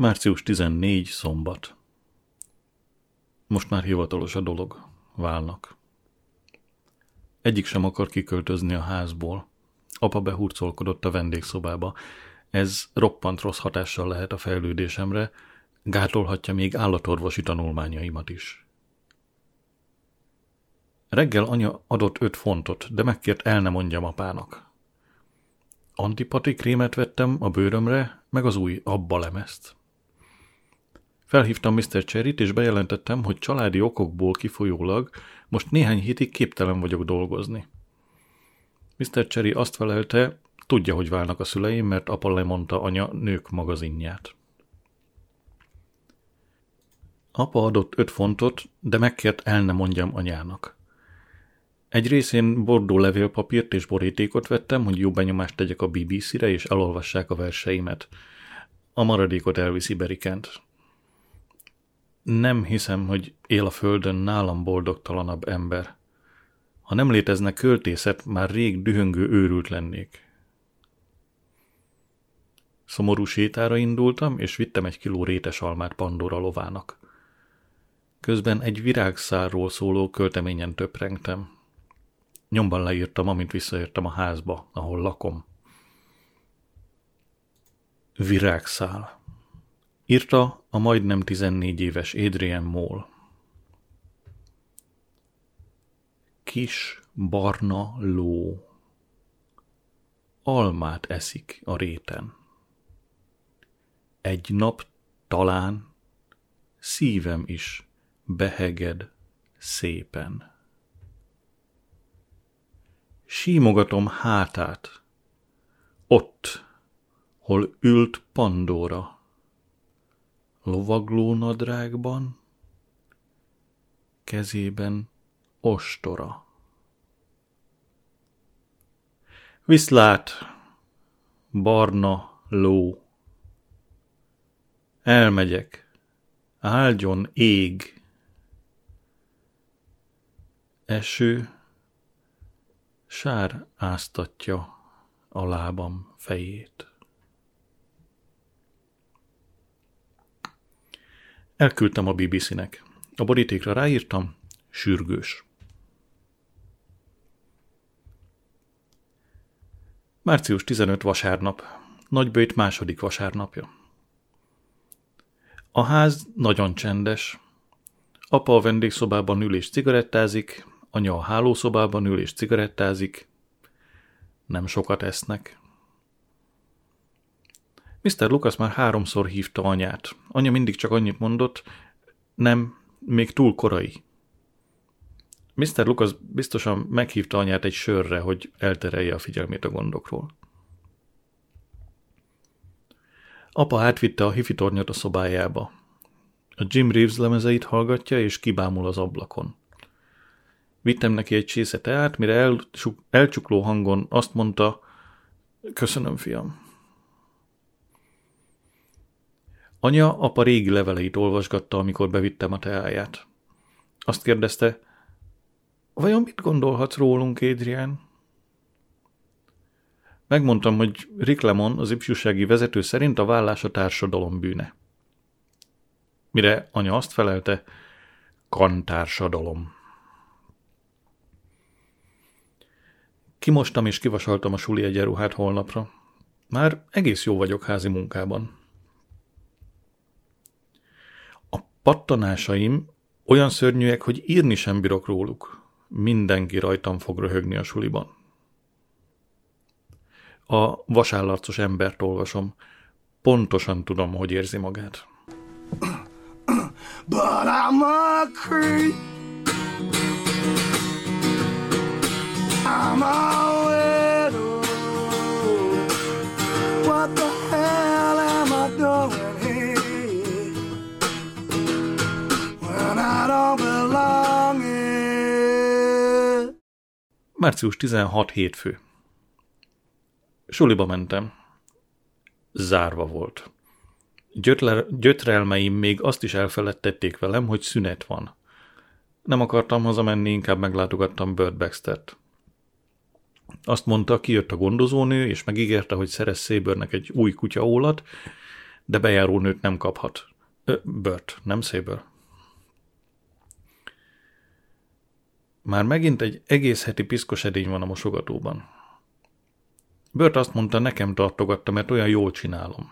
Március 14. szombat. Most már hivatalos a dolog. Válnak. Egyik sem akar kiköltözni a házból. Apa behurcolkodott a vendégszobába. Ez roppant rossz hatással lehet a fejlődésemre, gátolhatja még állatorvosi tanulmányaimat is. Reggel anya adott öt fontot, de megkért el ne mondjam apának. Antipati krémet vettem a bőrömre, meg az új abba lemezt. Felhívtam Mr. Cherryt, és bejelentettem, hogy családi okokból kifolyólag most néhány hétig képtelen vagyok dolgozni. Mr. Cherry azt felelte, tudja, hogy válnak a szüleim, mert apa lemondta anya nők magazinját. Apa adott öt fontot, de megkért el ne mondjam anyának. Egy részén bordó levélpapírt és borítékot vettem, hogy jó benyomást tegyek a BBC-re, és elolvassák a verseimet. A maradékot elviszi Berikent. Nem hiszem, hogy él a földön nálam boldogtalanabb ember. Ha nem létezne költészet, már rég dühöngő őrült lennék. Szomorú sétára indultam, és vittem egy kiló rétes almát Pandora lovának. Közben egy virágszárról szóló költeményen töprengtem. Nyomban leírtam, amint visszaértem a házba, ahol lakom. Virágszál. Írta a majdnem 14 éves Adrian Moll. Kis barna ló. Almát eszik a réten. Egy nap talán szívem is beheged szépen. Símogatom hátát, ott, hol ült Pandora lovagló nadrágban, kezében ostora. Viszlát, barna ló. Elmegyek, áldjon ég. Eső, sár áztatja a lábam fejét. Elküldtem a BBC-nek. A borítékra ráírtam, sürgős. Március 15 vasárnap. Nagybőjt második vasárnapja. A ház nagyon csendes. Apa a vendégszobában ül és cigarettázik, anya a hálószobában ül és cigarettázik. Nem sokat esznek. Mr. Lucas már háromszor hívta anyát. Anya mindig csak annyit mondott, nem, még túl korai. Mr. Lucas biztosan meghívta anyát egy sörre, hogy elterelje a figyelmét a gondokról. Apa átvitte a hifitornyot a szobájába. A Jim Reeves lemezeit hallgatja, és kibámul az ablakon. Vittem neki egy csésze teát, mire elcsukló hangon azt mondta, köszönöm, fiam. Anya apa régi leveleit olvasgatta, amikor bevittem a teáját. Azt kérdezte, vajon mit gondolhatsz rólunk, Adrian? Megmondtam, hogy Rick Lemon, az ifjúsági vezető szerint a vállás a társadalom bűne. Mire anya azt felelte, kantársadalom. Kimostam és kivasaltam a suli egyenruhát holnapra. Már egész jó vagyok házi munkában. Pattanásaim olyan szörnyűek, hogy írni sem bírok róluk. Mindenki rajtam fog röhögni a suliban. A vasállarcos embert olvasom. Pontosan tudom, hogy érzi magát. But I'm a creep. I'm a Március 16 hétfő. Suliba mentem. Zárva volt. Gyötler, gyötrelmeim még azt is elfeledtették velem, hogy szünet van. Nem akartam hazamenni, inkább meglátogattam Bird Baxter-t. Azt mondta, kijött a gondozónő, és megígérte, hogy szerez Szébörnek egy új kutyaólat, de bejárónőt nem kaphat. Ö, Bört, nem Széből. Már megint egy egész heti piszkos edény van a mosogatóban. Bört azt mondta, nekem tartogatta, mert olyan jól csinálom.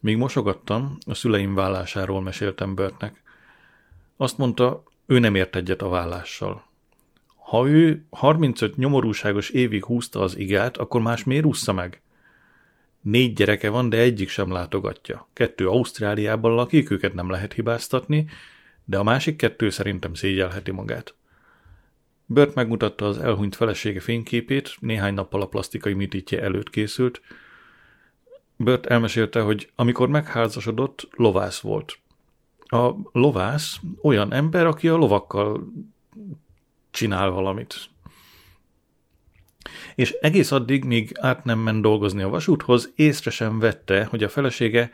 Míg mosogattam, a szüleim vállásáról meséltem Börtnek. Azt mondta, ő nem ért egyet a vállással. Ha ő 35 nyomorúságos évig húzta az igát, akkor más miért ússza meg? Négy gyereke van, de egyik sem látogatja. Kettő Ausztráliában lakik, őket nem lehet hibáztatni, de a másik kettő szerintem szégyelheti magát. Bört megmutatta az elhunyt felesége fényképét, néhány nappal a plastikai mitítje előtt készült. Bört elmesélte, hogy amikor megházasodott, lovász volt. A lovász olyan ember, aki a lovakkal csinál valamit. És egész addig, míg át nem ment dolgozni a vasúthoz, észre sem vette, hogy a felesége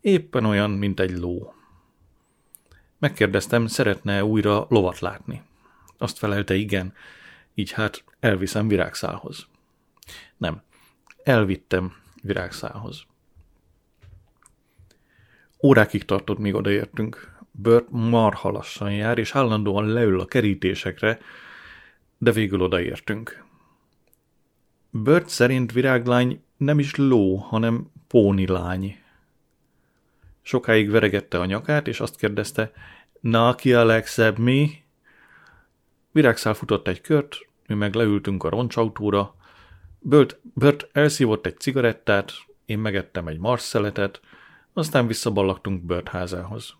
éppen olyan, mint egy ló. Megkérdeztem, szeretne újra lovat látni. Azt felelte igen, így hát elviszem virágszálhoz. Nem, elvittem virágszálhoz. Órákig tartott, míg odaértünk. Bört marha lassan jár, és állandóan leül a kerítésekre, de végül odaértünk. Bört szerint viráglány nem is ló, hanem pónilány. Sokáig veregette a nyakát, és azt kérdezte, na, ki a legszebb, mi? Virágszál futott egy kört, mi meg leültünk a roncsautóra. Bört, Bört elszívott egy cigarettát, én megettem egy marszeletet, aztán visszaballagtunk Bört házához.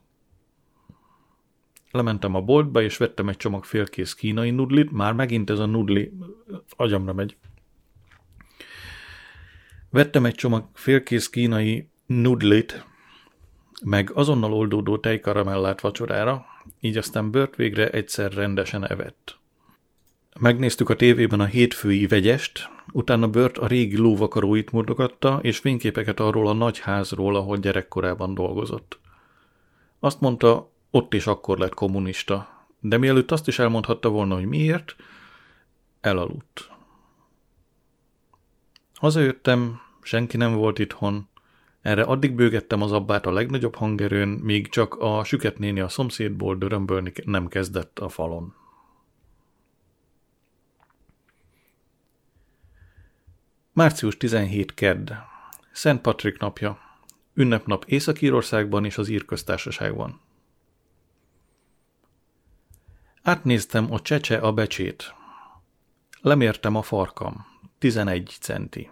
Lementem a boltba, és vettem egy csomag félkész kínai nudlit, már megint ez a nudli agyamra megy. Vettem egy csomag félkész kínai nudlit, meg azonnal oldódó tejkaramellát vacsorára, így aztán Bört végre egyszer rendesen evett. Megnéztük a tévében a hétfői vegyest, utána Bört a régi lóvakaróit mutogatta, és fényképeket arról a nagy házról, ahol gyerekkorában dolgozott. Azt mondta, ott is akkor lett kommunista, de mielőtt azt is elmondhatta volna, hogy miért, elaludt. Hazajöttem, senki nem volt itthon, erre addig bőgettem az abbát a legnagyobb hangerőn, míg csak a süket néni a szomszédból dörömbölni nem kezdett a falon. Március 17 kedd. Szent Patrik napja. Ünnepnap Észak-Írországban és az Írköztársaságban. Átnéztem a csecse a becsét. Lemértem a farkam. 11 centi.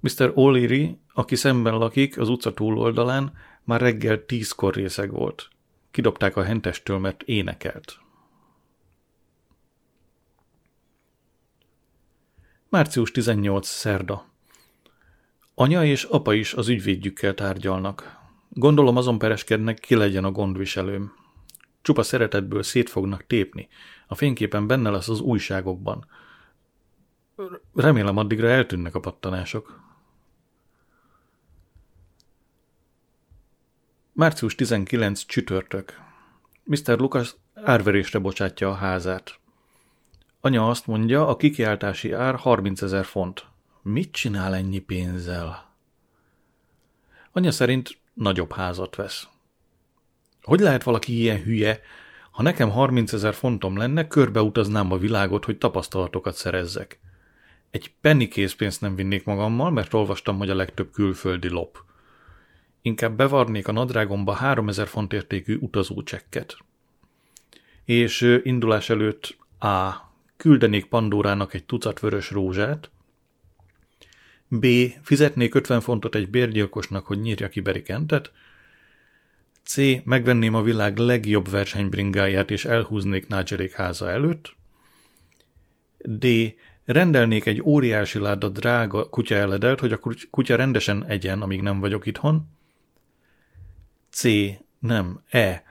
Mr. O'Leary, aki szemben lakik, az utca túloldalán, már reggel tízkor részeg volt. Kidobták a hentestől, mert énekelt. Március 18. szerda. Anya és apa is az ügyvédjükkel tárgyalnak. Gondolom azon pereskednek, ki legyen a gondviselőm. Csupa szeretetből szét fognak tépni. A fényképen benne lesz az újságokban. Remélem addigra eltűnnek a pattanások. Március 19 csütörtök. Mr. Lucas árverésre bocsátja a házát. Anya azt mondja, a kikiáltási ár 30 ezer font. Mit csinál ennyi pénzzel? Anya szerint nagyobb házat vesz. Hogy lehet valaki ilyen hülye? Ha nekem 30 ezer fontom lenne, körbeutaznám a világot, hogy tapasztalatokat szerezzek. Egy penny készpénzt nem vinnék magammal, mert olvastam, hogy a legtöbb külföldi lop. Inkább bevarnék a nadrágomba 3000 font értékű utazócsekket. És indulás előtt A. Küldenék Pandórának egy tucat vörös rózsát, B. Fizetnék 50 fontot egy bérgyilkosnak, hogy nyírja ki Berikentet, C. Megvenném a világ legjobb versenybringáját, és elhúznék Nágyerék háza előtt. D. Rendelnék egy óriási láda drága eledelt, hogy a kutya rendesen egyen, amíg nem vagyok itthon. C. Nem. E.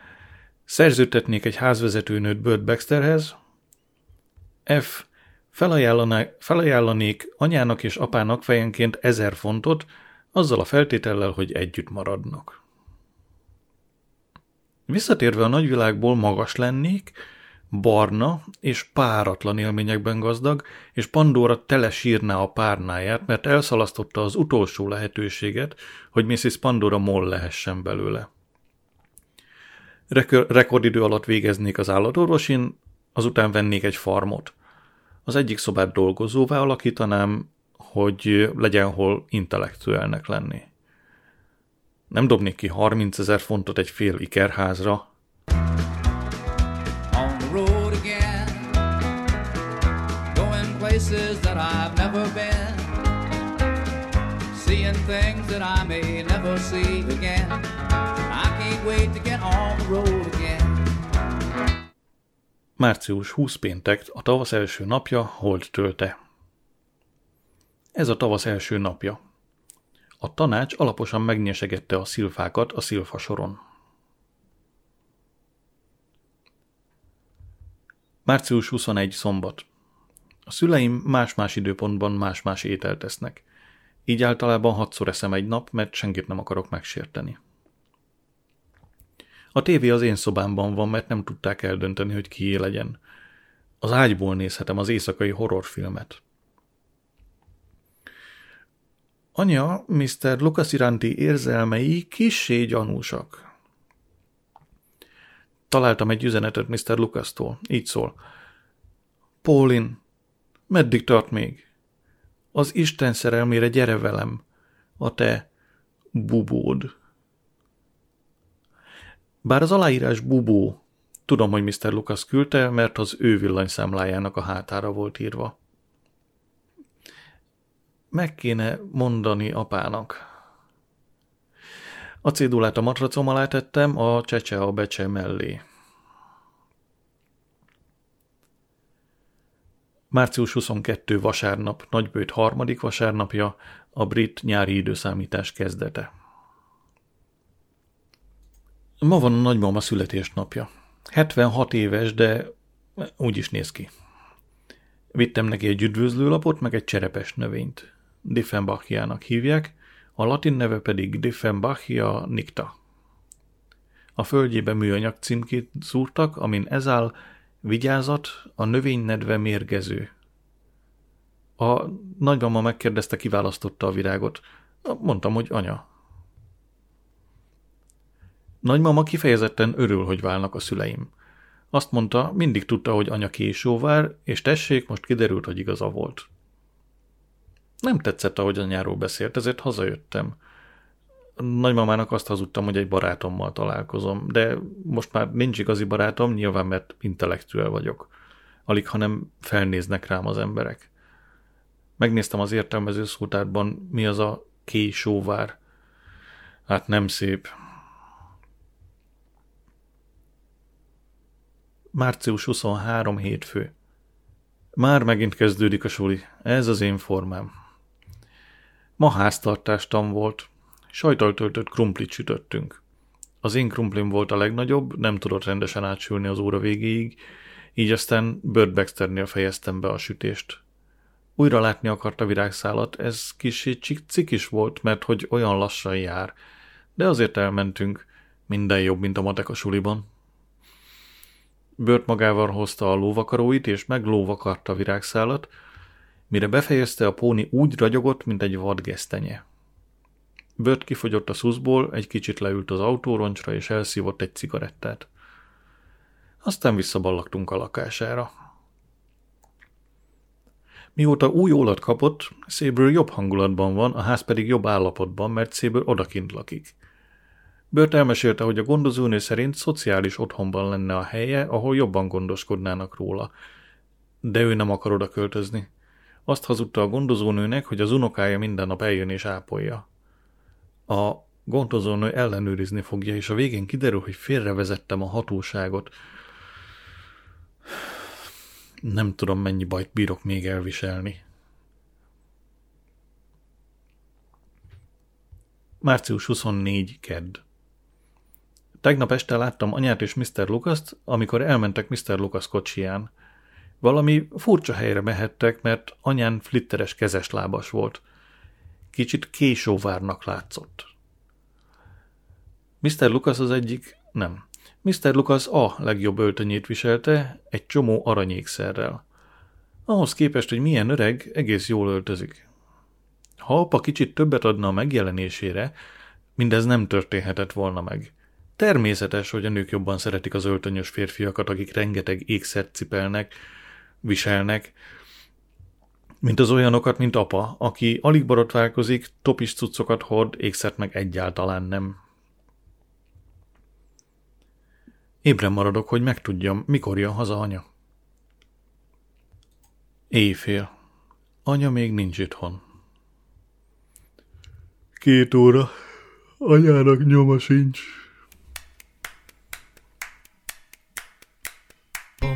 Szerződtetnék egy házvezetőnőt Burt Baxterhez. F. Felajánlanék anyának és apának fejenként ezer fontot, azzal a feltétellel, hogy együtt maradnak. Visszatérve a nagyvilágból magas lennék, barna és páratlan élményekben gazdag, és Pandora tele sírná a párnáját, mert elszalasztotta az utolsó lehetőséget, hogy Mrs. Pandora moll lehessen belőle. Rekordidő alatt végeznék az állatorvosin, azután vennék egy farmot. Az egyik szobát dolgozóvá alakítanám, hogy legyen hol intellektuelnek lenni. Nem dobnék ki 30 ezer fontot egy fél ikerházra, places that I've never been, seeing things that I may never see again. I can't wait to get Március 20 péntek, a tavasz első napja, hold tölte. Ez a tavasz első napja. A tanács alaposan megnyesegette a szilfákat a szilfa soron. Március 21 szombat. A szüleim más-más időpontban más-más ételt esznek. Így általában hatszor eszem egy nap, mert senkit nem akarok megsérteni. A tévé az én szobámban van, mert nem tudták eldönteni, hogy kié legyen. Az ágyból nézhetem az éjszakai horrorfilmet. Anya, Mr. Lucas iránti érzelmei kissé gyanúsak. Találtam egy üzenetet Mr. Lucas-tól. Így szól. Paulin, Meddig tart még? Az Isten szerelmére gyere velem, a te bubód. Bár az aláírás bubó, tudom, hogy Mr. Lucas küldte, mert az ő villanyszámlájának a hátára volt írva. Meg kéne mondani apának. A cédulát a matracom alá tettem, a csecse a becse mellé. Március 22 vasárnap, nagybőt harmadik vasárnapja, a brit nyári időszámítás kezdete. Ma van a nagymama születésnapja. 76 éves, de úgy is néz ki. Vittem neki egy üdvözlőlapot, meg egy cserepes növényt. Diffenbachiának hívják, a latin neve pedig Diffenbachia nicta. A földjébe műanyag címkét szúrtak, amin ez áll Vigyázat, a növénynedve mérgező. A nagymama megkérdezte, kiválasztotta a virágot. Mondtam, hogy anya. Nagymama kifejezetten örül, hogy válnak a szüleim. Azt mondta, mindig tudta, hogy anya késóvár, és tessék, most kiderült, hogy igaza volt. Nem tetszett, ahogy anyáról beszélt, ezért hazajöttem nagymamának azt hazudtam, hogy egy barátommal találkozom, de most már nincs igazi barátom, nyilván mert intellektuel vagyok. Alig, hanem felnéznek rám az emberek. Megnéztem az értelmező szótárban, mi az a késóvár. Hát nem szép. Március 23 hétfő. Már megint kezdődik a suli. Ez az én formám. Ma háztartástam volt. Sajtal töltött krumplit sütöttünk. Az én krumplim volt a legnagyobb, nem tudott rendesen átsülni az óra végéig, így aztán Bird Baxternél fejeztem be a sütést. Újra látni akarta virágszálat, ez kicsit cikis volt, mert hogy olyan lassan jár, de azért elmentünk, minden jobb, mint a matek a suliban. Bört magával hozta a lóvakaróit, és meglóvakarta a virágszálat, mire befejezte a póni úgy ragyogott, mint egy vadgesztenye. Bört kifogyott a szuszból, egy kicsit leült az autóroncsra, és elszívott egy cigarettát. Aztán visszaballagtunk a lakására. Mióta új ólat kapott, Szébről jobb hangulatban van, a ház pedig jobb állapotban, mert Széből odakint lakik. Bört elmesélte, hogy a gondozónő szerint szociális otthonban lenne a helye, ahol jobban gondoskodnának róla. De ő nem akar oda költözni. Azt hazudta a gondozónőnek, hogy az unokája minden nap eljön és ápolja a gondozónő ellenőrizni fogja, és a végén kiderül, hogy félrevezettem a hatóságot. Nem tudom, mennyi bajt bírok még elviselni. Március 24. Kedd. Tegnap este láttam anyát és Mr. Lucas-t, amikor elmentek Mr. Lucas kocsiján. Valami furcsa helyre mehettek, mert anyán flitteres kezes lábas volt – Kicsit késóvárnak látszott. Mr. Lucas az egyik, nem. Mr. Lucas a legjobb öltönyét viselte, egy csomó aranyékszerrel. Ahhoz képest, hogy milyen öreg, egész jól öltözik. Ha apa kicsit többet adna a megjelenésére, mindez nem történhetett volna meg. Természetes, hogy a nők jobban szeretik az öltönyös férfiakat, akik rengeteg ékszert cipelnek, viselnek, mint az olyanokat, mint apa, aki alig borotválkozik, topis cuccokat hord, ékszert meg egyáltalán nem. Ébren maradok, hogy megtudjam, mikor jön haza anya. Éjfél. Anya még nincs itthon. Két óra. Anyának nyoma sincs.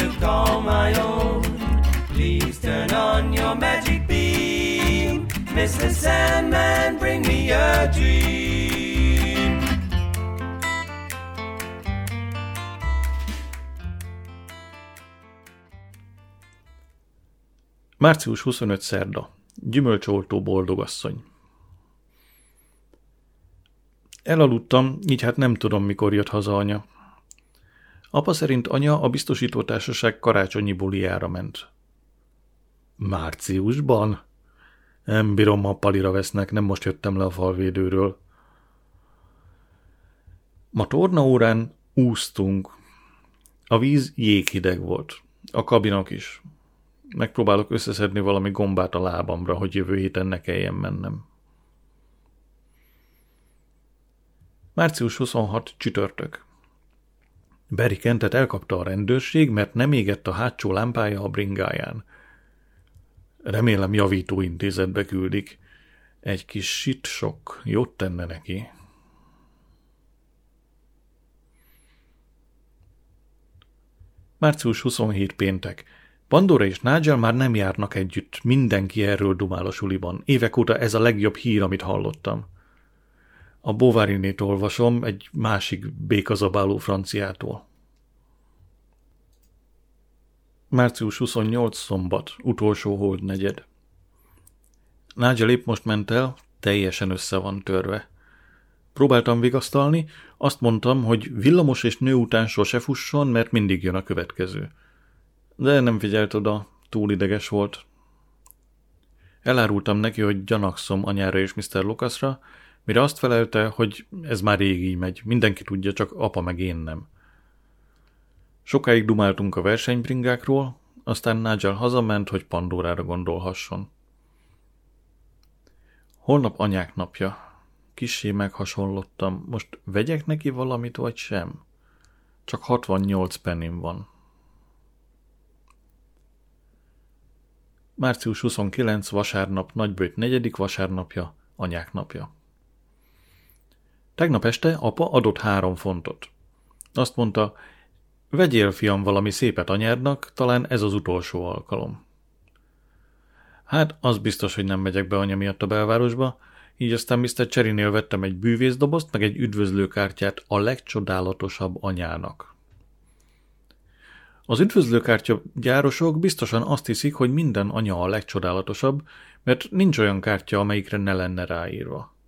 to call my own. Please turn on your magic beam. Mr. Sandman, bring me a dream. Március 25 szerda. Gyümölcsoltó boldogasszony. Elaludtam, így hát nem tudom, mikor jött haza anya. Apa szerint anya a biztosítótársaság karácsonyi buliára ment. Márciusban? Nem bírom, ha palira vesznek, nem most jöttem le a falvédőről. Ma tornaórán úsztunk. A víz jéghideg volt. A kabinok is. Megpróbálok összeszedni valami gombát a lábamra, hogy jövő héten ne kelljen mennem. Március 26 csütörtök. Barry Kentet elkapta a rendőrség, mert nem égett a hátsó lámpája a bringáján. Remélem javító intézetbe küldik. Egy kis shit sok jót tenne neki. Március 27 péntek. Pandora és Nigel már nem járnak együtt, mindenki erről dumál a suliban. Évek óta ez a legjobb hír, amit hallottam. A Bovarinét olvasom egy másik békazabáló franciától. Március 28 szombat, utolsó hold negyed. Nigel épp most ment el, teljesen össze van törve. Próbáltam vigasztalni, azt mondtam, hogy villamos és nő után sose fusson, mert mindig jön a következő. De nem figyelt oda, túl ideges volt. Elárultam neki, hogy gyanakszom anyára és Mr. Lucasra, mire azt felelte, hogy ez már rég így megy, mindenki tudja, csak apa meg én nem. Sokáig dumáltunk a versenybringákról, aztán Nigel hazament, hogy Pandórára gondolhasson. Holnap anyák napja. Kissé meghasonlottam. Most vegyek neki valamit, vagy sem? Csak 68 pennim van. Március 29. vasárnap, nagybőt negyedik vasárnapja, anyák napja. Tegnap este apa adott három fontot. Azt mondta, vegyél fiam valami szépet anyádnak, talán ez az utolsó alkalom. Hát, az biztos, hogy nem megyek be anya miatt a belvárosba, így aztán Mr. Cserinél vettem egy bűvészdobozt, meg egy üdvözlőkártyát a legcsodálatosabb anyának. Az üdvözlőkártya gyárosok biztosan azt hiszik, hogy minden anya a legcsodálatosabb, mert nincs olyan kártya, amelyikre ne lenne ráírva.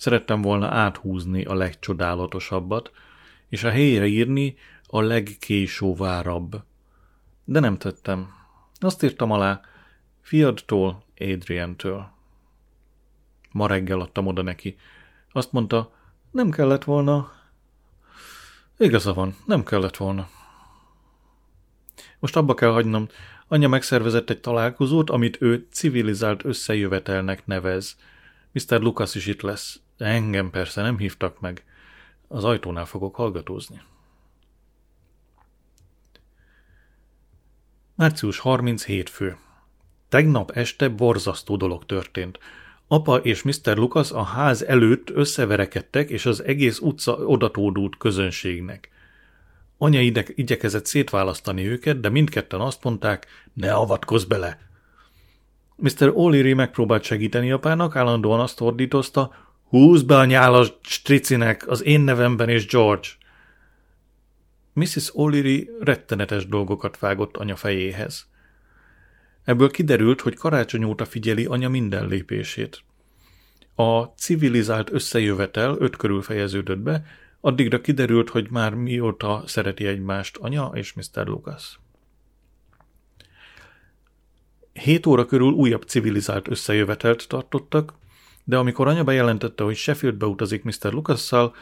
Szerettem volna áthúzni a legcsodálatosabbat, és a helyére írni a legkésóvárabb. De nem tettem. Azt írtam alá, fiadtól, Adrian-től. Ma reggel adtam oda neki. Azt mondta, nem kellett volna. Igaza van, nem kellett volna. Most abba kell hagynom. Anya megszervezett egy találkozót, amit ő civilizált összejövetelnek nevez. Mr. Lucas is itt lesz. De engem persze nem hívtak meg. Az ajtónál fogok hallgatózni. Március 37 fő. Tegnap este borzasztó dolog történt. Apa és Mr. Lucas a ház előtt összeverekedtek, és az egész utca odatódult közönségnek. Anya ide, igyekezett szétválasztani őket, de mindketten azt mondták, ne avatkozz bele. Mr. O'Leary megpróbált segíteni apának, állandóan azt ordítozta, húzd be a nyálas stricinek, az én nevemben és George. Mrs. O'Leary rettenetes dolgokat vágott anya fejéhez. Ebből kiderült, hogy karácsony óta figyeli anya minden lépését. A civilizált összejövetel öt körül fejeződött be, addigra kiderült, hogy már mióta szereti egymást anya és Mr. Lucas. Hét óra körül újabb civilizált összejövetelt tartottak, de amikor anya bejelentette, hogy Sheffieldbe utazik Mr. Lucasszal,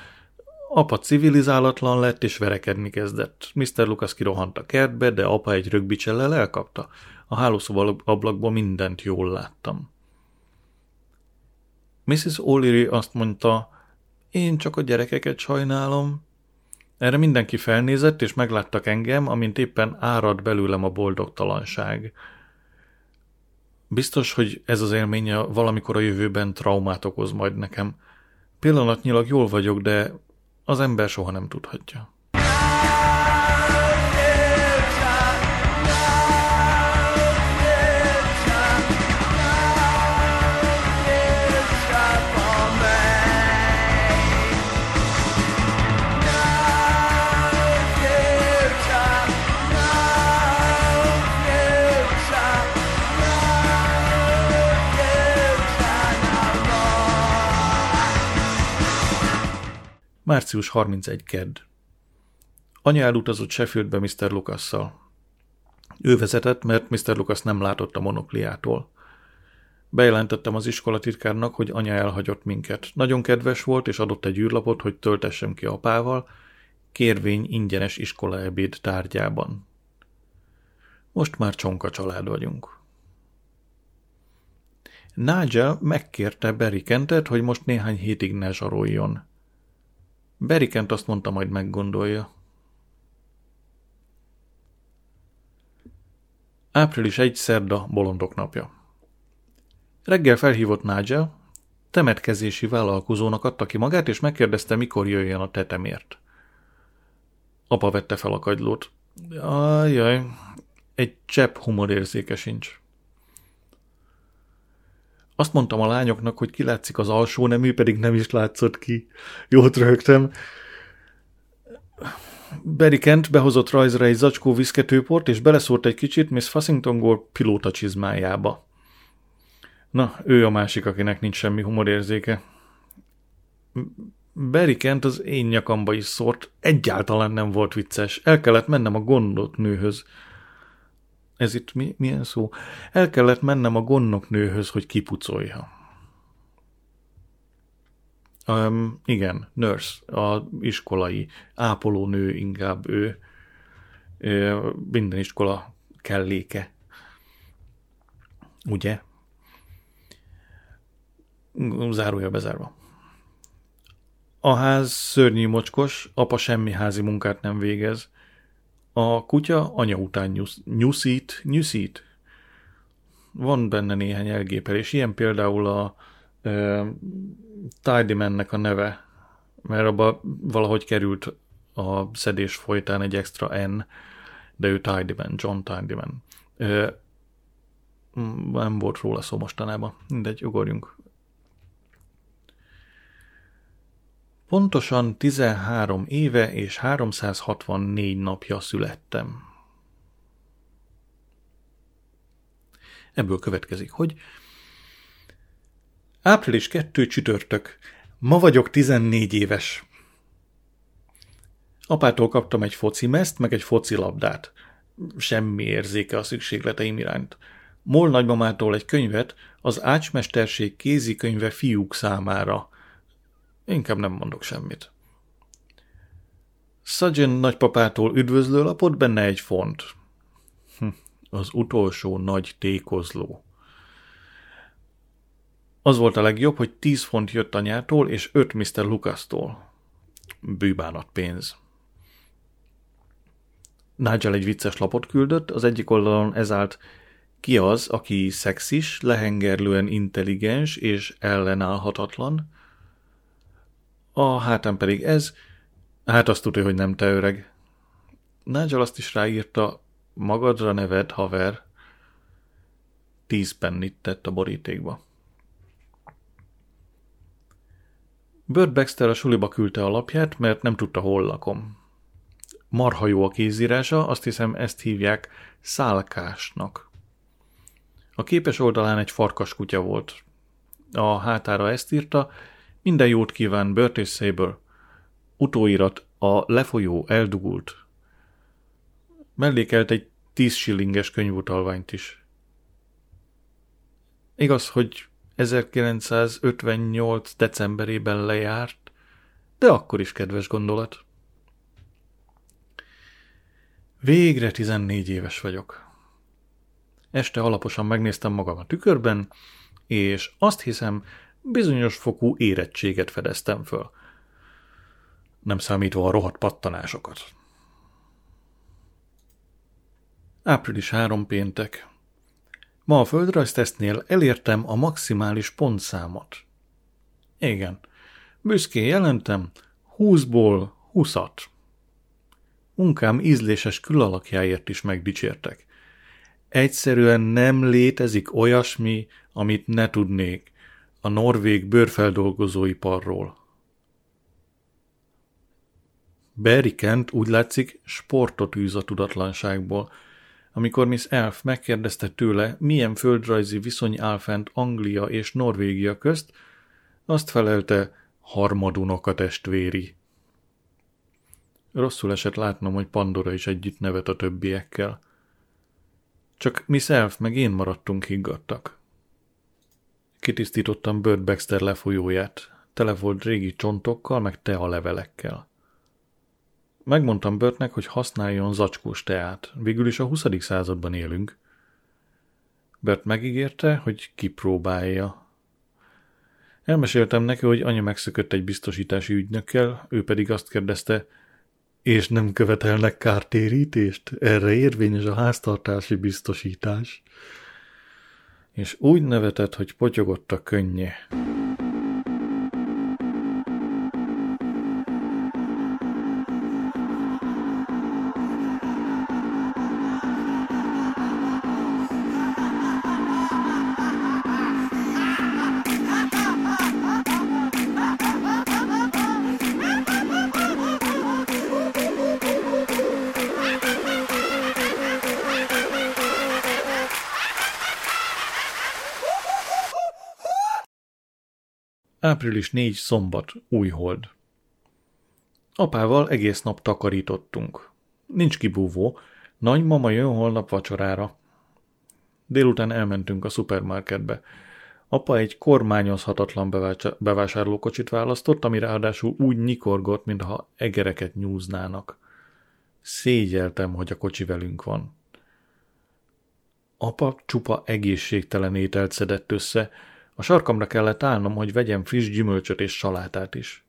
apa civilizálatlan lett és verekedni kezdett. Mr. Lucas kirohant a kertbe, de apa egy rögbicsellel elkapta. A hálószoba ablakból mindent jól láttam. Mrs. O'Leary azt mondta, én csak a gyerekeket sajnálom. Erre mindenki felnézett, és megláttak engem, amint éppen árad belőlem a boldogtalanság. Biztos, hogy ez az élménye valamikor a jövőben traumát okoz majd nekem. Pillanatnyilag jól vagyok, de az ember soha nem tudhatja. Március 31 kedd. Anya elutazott Sheffieldbe Mr. Lucasszal. Ő vezetett, mert Mr. Lucas nem látott a monokliától. Bejelentettem az iskola hogy anya elhagyott minket. Nagyon kedves volt, és adott egy űrlapot, hogy töltessem ki apával, kérvény ingyenes iskolaebéd tárgyában. Most már csonka család vagyunk. Nigel megkérte Berikentet, hogy most néhány hétig ne zsaroljon. Berikent azt mondta, majd meggondolja. Április egy szerda, bolondok napja. Reggel felhívott Nigel, temetkezési vállalkozónak adta ki magát, és megkérdezte, mikor jöjjön a tetemért. Apa vette fel a kagylót. Ajaj, egy csepp humorérzéke sincs. Azt mondtam a lányoknak, hogy kilátszik az alsó nemű, pedig nem is látszott ki. Jót rögtem. Barry Kent behozott rajzra egy zacskó viszketőport, és beleszórt egy kicsit Miss Fassington Gore pilóta csizmájába. Na, ő a másik, akinek nincs semmi humorérzéke. Barry Kent az én nyakamba is szórt, egyáltalán nem volt vicces. El kellett mennem a gondot nőhöz. Ez itt mi, milyen szó? El kellett mennem a gondnok nőhöz, hogy kipucolja. Um, igen, nurse, a iskolai ápolónő inkább ő. ő minden iskola kelléke. Ugye? Zárója bezárva. A ház szörnyű mocskos, apa semmi házi munkát nem végez. A kutya anya után nyusz, nyuszít, nyuszít. Van benne néhány elgépelés, ilyen például a e, Tidy Man-nek a neve, mert abba valahogy került a szedés folytán egy extra N, de ő Tidy Man, John Tidy Man. E, nem volt róla szó mostanában. Mindegy, ugorjunk Pontosan 13 éve és 364 napja születtem. Ebből következik, hogy április 2 csütörtök, ma vagyok 14 éves. Apától kaptam egy foci meszt, meg egy foci labdát. Semmi érzéke a szükségleteim iránt. Mol nagymamától egy könyvet, az ácsmesterség kézikönyve fiúk számára – Inkább nem mondok semmit. Szadzsen nagypapától üdvözlőlapot, benne egy font. Hm, az utolsó nagy tékozló. Az volt a legjobb, hogy 10 font jött anyától, és 5 Mr. Lucas-tól. Bűbánat pénz. Nigel egy vicces lapot küldött, az egyik oldalon ez állt, ki az, aki szexis, lehengerlően intelligens és ellenállhatatlan, a hátán pedig ez, hát azt tudja, hogy nem te öreg. Nigel azt is ráírta, magadra neved, haver, tíz pennit tett a borítékba. Burt Baxter a suliba küldte a lapját, mert nem tudta, hol lakom. Marha jó a kézírása, azt hiszem ezt hívják szálkásnak. A képes oldalán egy farkas kutya volt. A hátára ezt írta, minden jót kíván Burt és Saber. Utóirat a lefolyó eldugult. Mellékelt egy tíz shillinges könyvutalványt is. Igaz, hogy 1958. decemberében lejárt, de akkor is kedves gondolat. Végre 14 éves vagyok. Este alaposan megnéztem magam a tükörben, és azt hiszem, bizonyos fokú érettséget fedeztem föl. Nem számítva a rohadt pattanásokat. Április három péntek. Ma a földrajztesztnél elértem a maximális pontszámot. Igen, büszkén jelentem, 20-ból 20-at. Munkám ízléses külalakjáért is megdicsértek. Egyszerűen nem létezik olyasmi, amit ne tudnék a norvég bőrfeldolgozóiparról. Barry Kent úgy látszik sportot űz a tudatlanságból, amikor Miss Elf megkérdezte tőle, milyen földrajzi viszony áll fent Anglia és Norvégia közt, azt felelte, harmadunok a testvéri. Rosszul esett látnom, hogy Pandora is együtt nevet a többiekkel. Csak Miss Elf meg én maradtunk higgadtak. Kitisztítottam Bird Baxter lefolyóját. Tele volt régi csontokkal, meg levelekkel. Megmondtam Börtnek, hogy használjon zacskós teát. Végül is a 20. században élünk. Bert megígérte, hogy kipróbálja. Elmeséltem neki, hogy anya megszökött egy biztosítási ügynökkel, ő pedig azt kérdezte, és nem követelnek kártérítést? Erre érvényes a háztartási biztosítás. És úgy nevetett, hogy potyogott a könnye. Április 4 szombat, újhold. Apával egész nap takarítottunk. Nincs kibúvó, nagymama jön holnap vacsorára. Délután elmentünk a szupermarketbe. Apa egy kormányozhatatlan bevásárlókocsit választott, ami ráadásul úgy nyikorgott, mintha egereket nyúznának. Szégyeltem, hogy a kocsi velünk van. Apa csupa egészségtelen ételt szedett össze, a sarkamra kellett állnom, hogy vegyem friss gyümölcsöt és salátát is.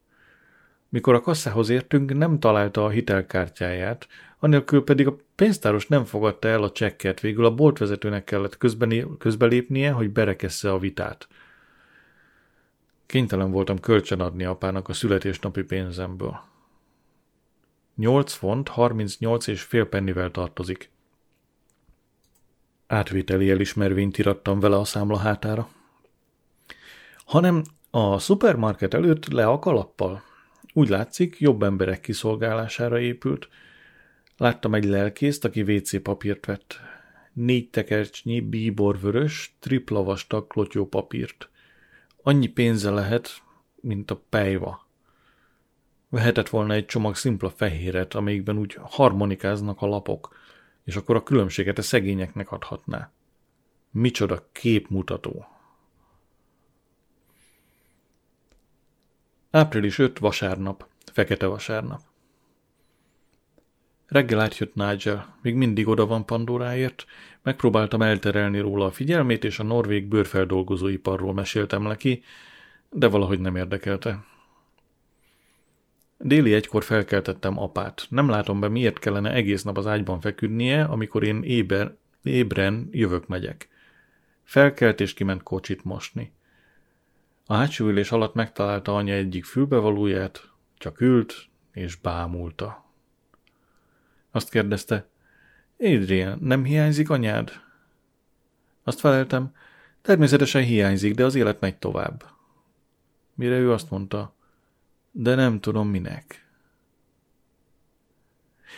Mikor a kasszához értünk, nem találta a hitelkártyáját, anélkül pedig a pénztáros nem fogadta el a csekket, végül a boltvezetőnek kellett közbelépnie, hogy berekessze a vitát. Kénytelen voltam kölcsön adni apának a születésnapi pénzemből. 8 font 38 és fél pennivel tartozik. Átvételi elismervényt irattam vele a számla hátára hanem a szupermarket előtt le a kalappal. Úgy látszik, jobb emberek kiszolgálására épült. Láttam egy lelkészt, aki WC papírt vett. Négy tekercsnyi bíborvörös, tripla vastag klotyó papírt. Annyi pénze lehet, mint a pejva. Vehetett volna egy csomag szimpla fehéret, amelyikben úgy harmonikáznak a lapok, és akkor a különbséget a szegényeknek adhatná. Micsoda képmutató! Április 5. vasárnap. Fekete vasárnap. Reggel átjött Nigel, még mindig oda van Pandoráért, megpróbáltam elterelni róla a figyelmét, és a norvég bőrfeldolgozóiparról meséltem neki, de valahogy nem érdekelte. Déli egykor felkeltettem apát. Nem látom be, miért kellene egész nap az ágyban feküdnie, amikor én éber, ébren jövök megyek. Felkelt és kiment kocsit mosni. A hátsó ülés alatt megtalálta anya egyik fülbevalóját, csak ült és bámulta. Azt kérdezte, Adrian, nem hiányzik anyád? Azt feleltem, természetesen hiányzik, de az élet megy tovább. Mire ő azt mondta, de nem tudom minek.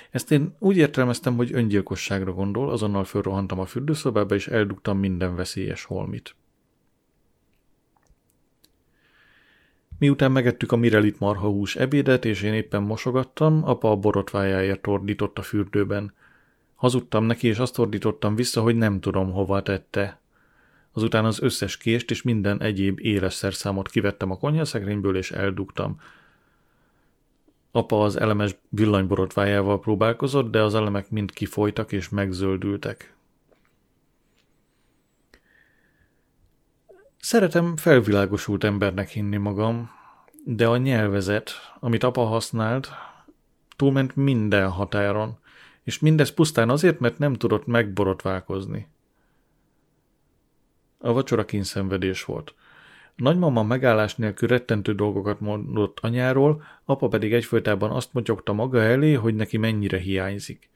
Ezt én úgy értelmeztem, hogy öngyilkosságra gondol, azonnal fölrohantam a fürdőszobába, és eldugtam minden veszélyes holmit. Miután megettük a Mirelit marhahús ebédet, és én éppen mosogattam, apa a borotvájáért ordított a fürdőben. Hazudtam neki, és azt ordítottam vissza, hogy nem tudom, hova tette. Azután az összes kést és minden egyéb éles szerszámot kivettem a konyhaszekrényből, és eldugtam. Apa az elemes villanyborotvájával próbálkozott, de az elemek mind kifolytak és megzöldültek. Szeretem felvilágosult embernek hinni magam, de a nyelvezet, amit apa használt, túlment minden határon, és mindez pusztán azért, mert nem tudott megborotválkozni. A vacsora kínszenvedés volt. A nagymama megállás nélkül rettentő dolgokat mondott anyáról, apa pedig egyfolytában azt motyogta maga elé, hogy neki mennyire hiányzik.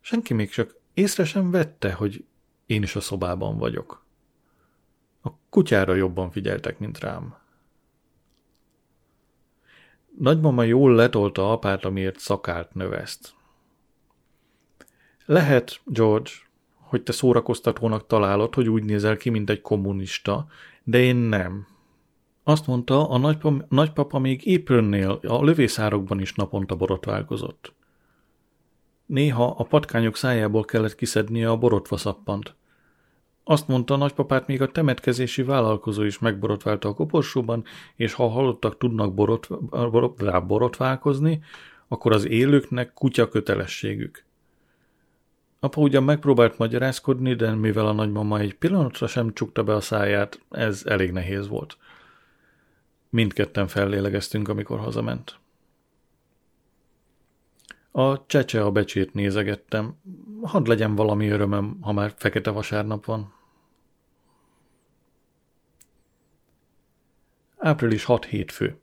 Senki még csak észre sem vette, hogy én is a szobában vagyok. Kutyára jobban figyeltek, mint rám. Nagymama jól letolta apát, amiért szakált növeszt. Lehet, George, hogy te szórakoztatónak találod, hogy úgy nézel ki, mint egy kommunista, de én nem. Azt mondta, a nagypapa, nagypapa még épülnél a lövészárokban is naponta borotválkozott. Néha a patkányok szájából kellett kiszednie a borotva szappant. Azt mondta, a nagypapát még a temetkezési vállalkozó is megborotválta a koporsóban, és ha halottak tudnak borot, borot, borotválkozni, akkor az élőknek kutya kötelességük. Apa ugyan megpróbált magyarázkodni, de mivel a nagymama egy pillanatra sem csukta be a száját, ez elég nehéz volt. Mindketten fellélegeztünk, amikor hazament. A csecse a becsét nézegettem. Hadd legyen valami örömem, ha már fekete vasárnap van. Április 6 hétfő.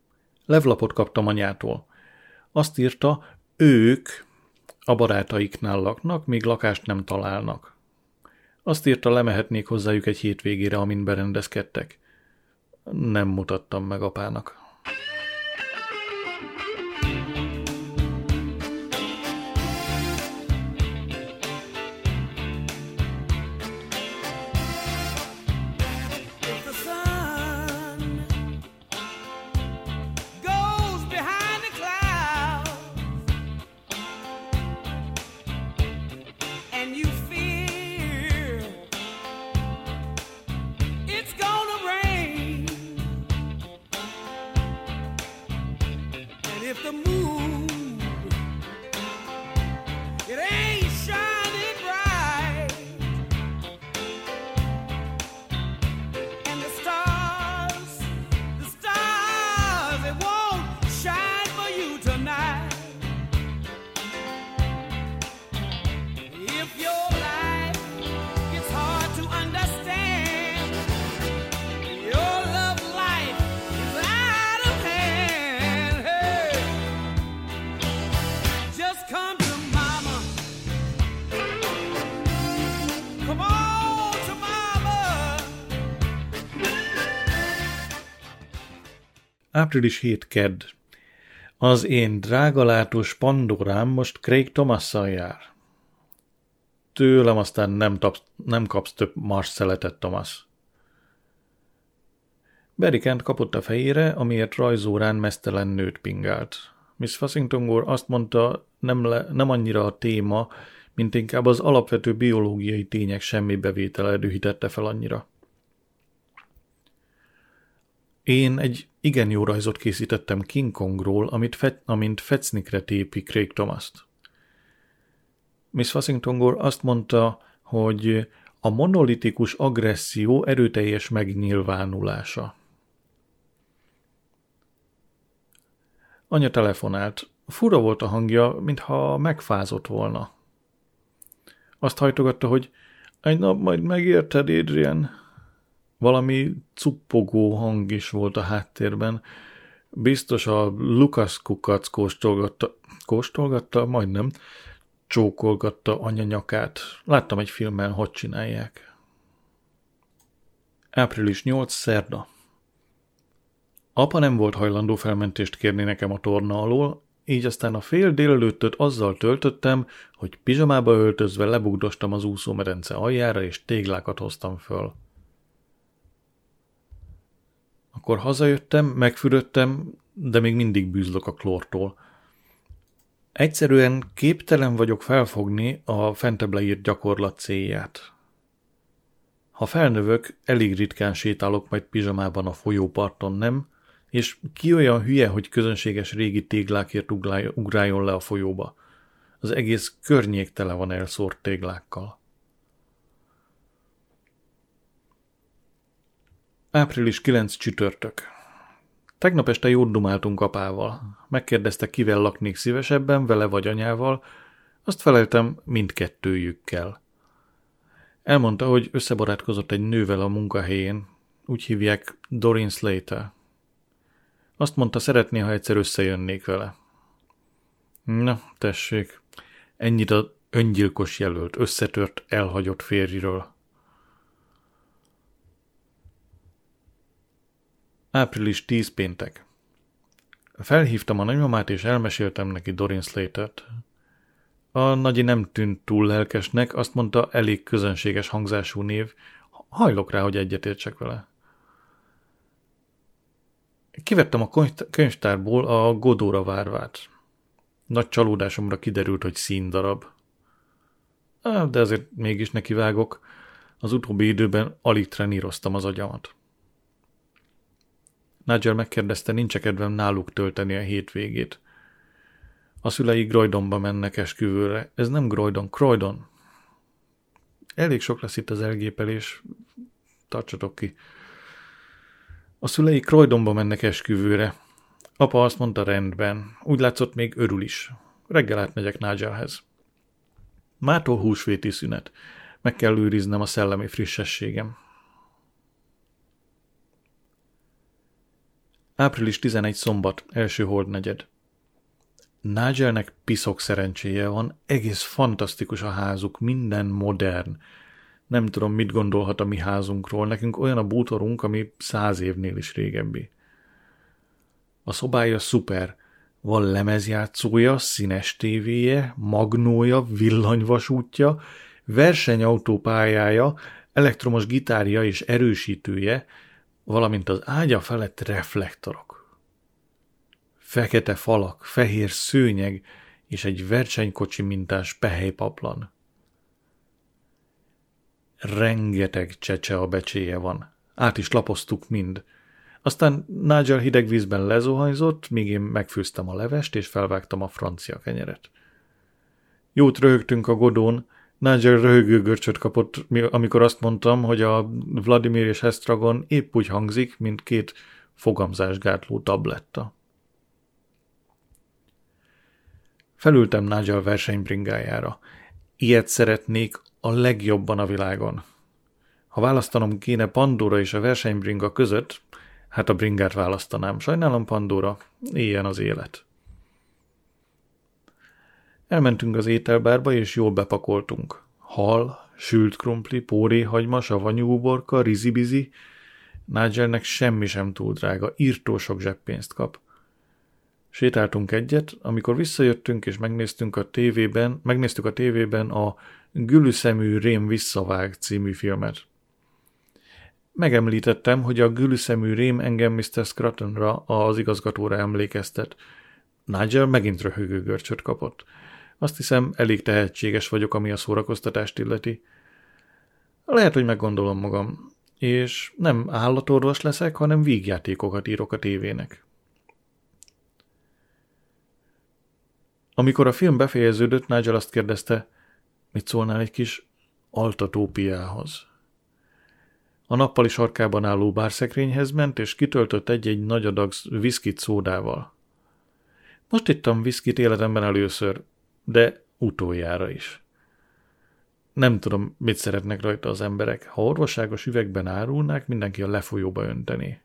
Levlapot kaptam anyától. Azt írta, ők a barátaiknál laknak, míg lakást nem találnak. Azt írta, lemehetnék hozzájuk egy hétvégére, amint berendezkedtek. Nem mutattam meg apának. Április 7 kedd. Az én drágalátós Pandorám most Craig Thomasszal jár. Tőlem aztán nem, tapsz, nem kapsz több Mars Thomas. Berikent kapott a fejére, amiért rajzórán mesztelen nőt pingált. Miss Fassington azt mondta, nem, le, nem annyira a téma, mint inkább az alapvető biológiai tények semmi bevétele dühítette fel annyira. Én egy igen jó rajzot készítettem King Kongról, amit fe, amint fecnikre tépi Craig Thomas-t. Miss Fassington azt mondta, hogy a monolitikus agresszió erőteljes megnyilvánulása. Anya telefonált. Fura volt a hangja, mintha megfázott volna. Azt hajtogatta, hogy egy nap majd megérted, Adrian. Valami cuppogó hang is volt a háttérben. Biztos a Lukas kukac kóstolgatta, kóstolgatta, majdnem, csókolgatta anya nyakát. Láttam egy filmben, hogy csinálják. Április 8. szerda. Apa nem volt hajlandó felmentést kérni nekem a torna alól, így aztán a fél délelőttöt azzal töltöttem, hogy pizsamába öltözve lebugdostam az úszómedence aljára, és téglákat hoztam föl. Akkor hazajöttem, megfürödtem, de még mindig bűzlök a klórtól. Egyszerűen képtelen vagyok felfogni a fentebb leírt gyakorlat célját. Ha felnövök, elég ritkán sétálok majd pizsamában a folyóparton, nem? És ki olyan hülye, hogy közönséges régi téglákért ugráljon le a folyóba? Az egész környék tele van elszórt téglákkal. Április 9 csütörtök. Tegnap este jót dumáltunk apával. Megkérdezte, kivel laknék szívesebben, vele vagy anyával. Azt feleltem, mindkettőjükkel. Elmondta, hogy összebarátkozott egy nővel a munkahelyén. Úgy hívják Dorin Slater. Azt mondta, szeretné, ha egyszer összejönnék vele. Na, tessék, ennyit a öngyilkos jelölt, összetört, elhagyott férjről. Április 10 péntek. Felhívtam a nagymamát, és elmeséltem neki Dorin Slater-t. A nagyi nem tűnt túl lelkesnek, azt mondta, elég közönséges hangzású név. Hajlok rá, hogy egyetértsek vele. Kivettem a könyvtárból a Godóra várvát. Nagy csalódásomra kiderült, hogy színdarab. De azért mégis nekivágok. Az utóbbi időben alig treníroztam az agyamat. Nigel megkérdezte, nincs kedvem náluk tölteni a hétvégét. A szülei Groydonba mennek esküvőre. Ez nem Groydon, Croydon. Elég sok lesz itt az elgépelés. Tartsatok ki. A szülei Croydonba mennek esküvőre. Apa azt mondta rendben. Úgy látszott még örül is. Reggel átmegyek Nigelhez. Mától húsvéti szünet. Meg kell őriznem a szellemi frissességem. Április 11 szombat, első holdnegyed. Nigelnek piszok szerencséje van, egész fantasztikus a házuk, minden modern. Nem tudom, mit gondolhat a mi házunkról, nekünk olyan a bútorunk, ami száz évnél is régebbi. A szobája szuper, van lemezjátszója, színes tévéje, magnója, villanyvasútja, versenyautópályája, elektromos gitárja és erősítője, valamint az ágya felett reflektorok. Fekete falak, fehér szőnyeg és egy versenykocsi mintás pehelypaplan. Rengeteg csecse a becséje van. Át is lapoztuk mind. Aztán Nigel hideg vízben lezuhanyzott, míg én megfőztem a levest, és felvágtam a francia kenyeret. Jót röhögtünk a godón, Nigel röhögő görcsöt kapott, amikor azt mondtam, hogy a Vladimir és Estragon épp úgy hangzik, mint két fogamzásgátló tabletta. Felültem Nigel versenybringájára. Ilyet szeretnék a legjobban a világon. Ha választanom kéne Pandora és a versenybringa között, hát a bringát választanám. Sajnálom Pandora, ilyen az élet. Elmentünk az ételbárba, és jól bepakoltunk. Hal, sült krumpli, póréhagyma, savanyú uborka, rizibizi. Nigelnek semmi sem túl drága, írtó sok zseppénzt kap. Sétáltunk egyet, amikor visszajöttünk és megnéztünk a tévében, megnéztük a tévében a Gülüszemű Rém visszavág című filmet. Megemlítettem, hogy a Gülüszemű Rém engem Mr. Scruttonra, az igazgatóra emlékeztet. Nigel megint röhögő görcsöt kapott. Azt hiszem, elég tehetséges vagyok, ami a szórakoztatást illeti. Lehet, hogy meggondolom magam. És nem állatorvos leszek, hanem vígjátékokat írok a tévének. Amikor a film befejeződött, Nigel azt kérdezte, mit szólnál egy kis altatópiához. A nappali sarkában álló bárszekrényhez ment, és kitöltött egy-egy nagy adag viszkit szódával. Most ittam viszkit életemben először, de utoljára is. Nem tudom, mit szeretnek rajta az emberek. Ha orvosságos üvegben árulnák, mindenki a lefolyóba önteni.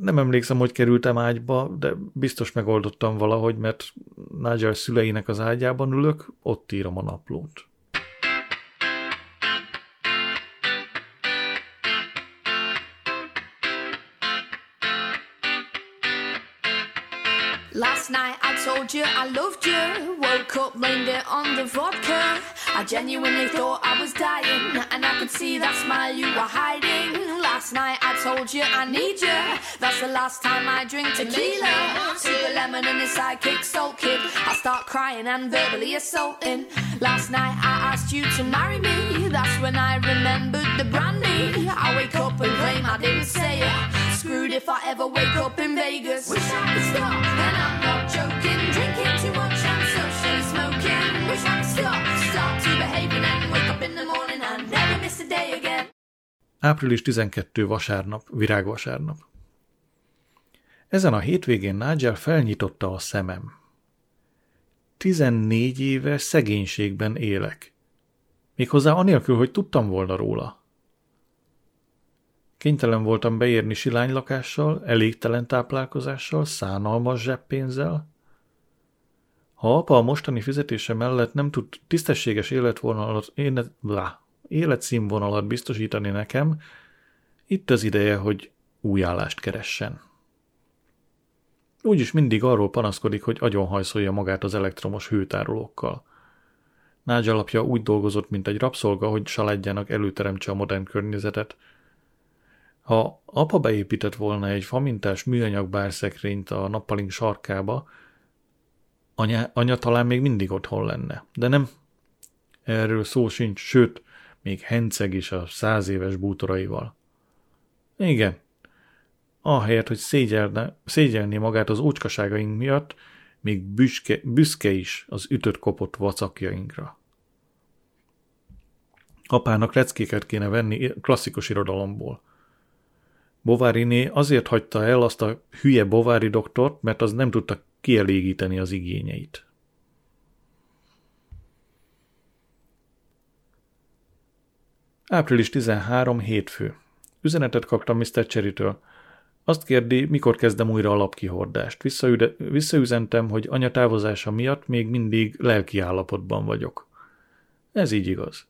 Nem emlékszem, hogy kerültem ágyba, de biztos megoldottam valahogy, mert Nigel szüleinek az ágyában ülök, ott írom a naplót. I you I loved you. Woke up, blamed it on the vodka. I genuinely thought I was dying, and I could see that smile you were hiding. Last night I told you I need you. That's the last time I drink tequila. Super lemon and a sidekick salt kid. I start crying and verbally assaulting. Last night I asked you to marry me. That's when I remembered the brandy. I wake up and claim I didn't say it. Screwed if I ever wake up in Vegas. Wish I could stop, Április 12 vasárnap, virágvasárnap. Ezen a hétvégén Nigel felnyitotta a szemem. 14 éve szegénységben élek. Méghozzá anélkül, hogy tudtam volna róla. Kénytelen voltam beérni silánylakással, elégtelen táplálkozással, szánalmas zseppénzzel. Ha apa a mostani fizetése mellett nem tud tisztességes életvonalat, élet, blá, életszínvonalat biztosítani nekem, itt az ideje, hogy új állást keressen. Úgyis mindig arról panaszkodik, hogy agyonhajszolja magát az elektromos hőtárolókkal. Nágy alapja úgy dolgozott, mint egy rabszolga, hogy saládjának előteremtse a modern környezetet – ha apa beépített volna egy famintás műanyag bárszekrényt a nappalink sarkába, anya, anya talán még mindig otthon lenne. De nem. Erről szó sincs, sőt, még henceg is a száz éves bútoraival. Igen. Ahelyett, hogy szégyelne, szégyelné magát az ócskaságaink miatt, még büske, büszke is az ütött-kopott vacakjainkra. Apának leckéket kéne venni klasszikus irodalomból. Bováriné azért hagyta el azt a hülye Bovári doktort, mert az nem tudta kielégíteni az igényeit. Április 13. hétfő. Üzenetet kaptam Mr. Cherrytől. Azt kérdi, mikor kezdem újra a lapkihordást. Visszaüde, visszaüzentem, hogy anya távozása miatt még mindig lelki állapotban vagyok. Ez így igaz.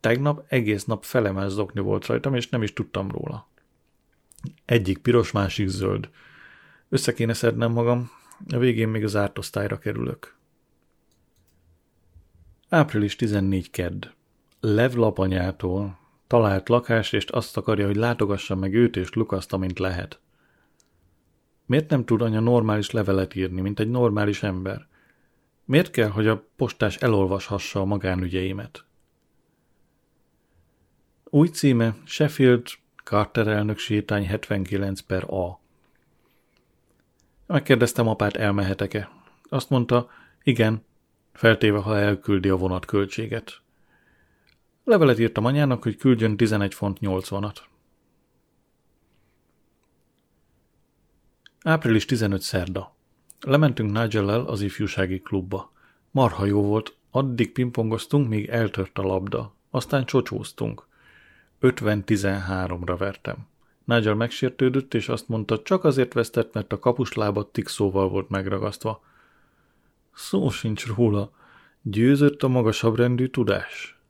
Tegnap egész nap felemás zokni volt rajtam, és nem is tudtam róla. Egyik piros, másik zöld. Össze kéne szednem magam, a végén még az ártosztályra kerülök. Április 14 kedd. Lev lapanyától talált lakást, és azt akarja, hogy látogassa meg őt és Lukaszt, amint lehet. Miért nem tud anya normális levelet írni, mint egy normális ember? Miért kell, hogy a postás elolvashassa a magánügyeimet? Új címe Sheffield Carter elnök sétány 79 per A. Megkérdeztem apát, elmehetek-e. Azt mondta, igen, feltéve, ha elküldi a vonatköltséget. Levelet írtam anyának, hogy küldjön 11 font 80-at. Április 15 szerda. Lementünk nigel az ifjúsági klubba. Marha jó volt, addig pingpongoztunk, míg eltört a labda. Aztán csocsóztunk. 50-13-ra vertem. Nigel megsértődött, és azt mondta, csak azért vesztett, mert a kapuslábat tixóval volt megragasztva. Szó sincs róla. Győzött a magasabb rendű tudás.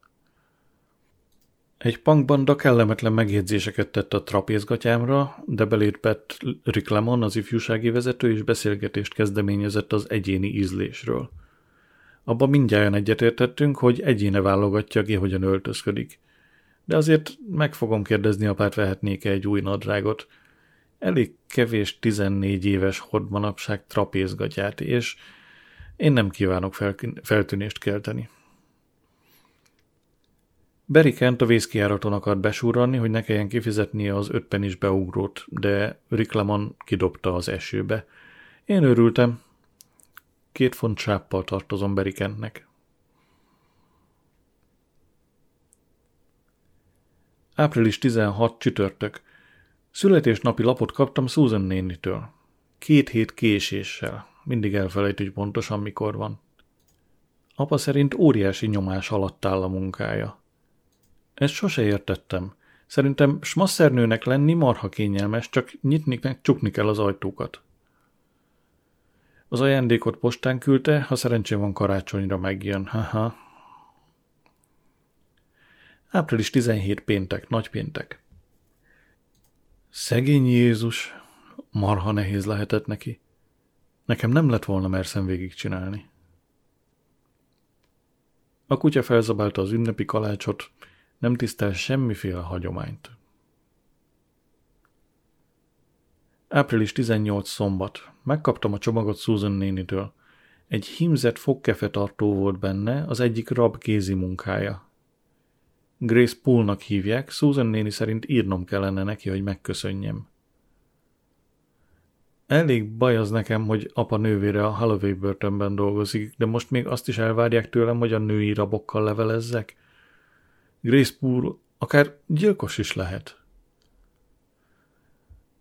Egy punkbanda kellemetlen megjegyzéseket tett a trapézgatyámra, de belépett Rick Lemon, az ifjúsági vezető, és beszélgetést kezdeményezett az egyéni ízlésről. Abban mindjárt egyetértettünk, hogy egyéne válogatja ki, hogyan öltözködik – de azért meg fogom kérdezni, apát vehetnék-e egy új nadrágot. Elég kevés 14 éves hord manapság trapézgatyát, és én nem kívánok fel, feltűnést kelteni. Barry Kent a vészkiáraton akart besúrranni, hogy ne kelljen kifizetnie az ötpenis beugrót, de Riklamon kidobta az esőbe. Én örültem. Két font sáppal tartozom Barry Kentnek. Április 16 csütörtök. Születésnapi lapot kaptam Susan nénitől. Két hét késéssel. Mindig elfelejt, pontosan mikor van. Apa szerint óriási nyomás alatt áll a munkája. Ezt sose értettem. Szerintem smasszernőnek lenni marha kényelmes, csak nyitni meg csukni kell az ajtókat. Az ajándékot postán küldte, ha szerencsém van karácsonyra megjön. Haha. Április 17 péntek, nagy péntek. Szegény Jézus, marha nehéz lehetett neki. Nekem nem lett volna merszem végigcsinálni. A kutya felzabálta az ünnepi kalácsot, nem tisztel semmiféle hagyományt. Április 18 szombat. Megkaptam a csomagot Susan nénitől. Egy hímzett fogkefetartó volt benne, az egyik rab kézi munkája. Grace Poolnak hívják, Susan néni szerint írnom kellene neki, hogy megköszönjem. Elég baj az nekem, hogy apa nővére a Holloway börtönben dolgozik, de most még azt is elvárják tőlem, hogy a női rabokkal levelezzek. Grace Pool akár gyilkos is lehet.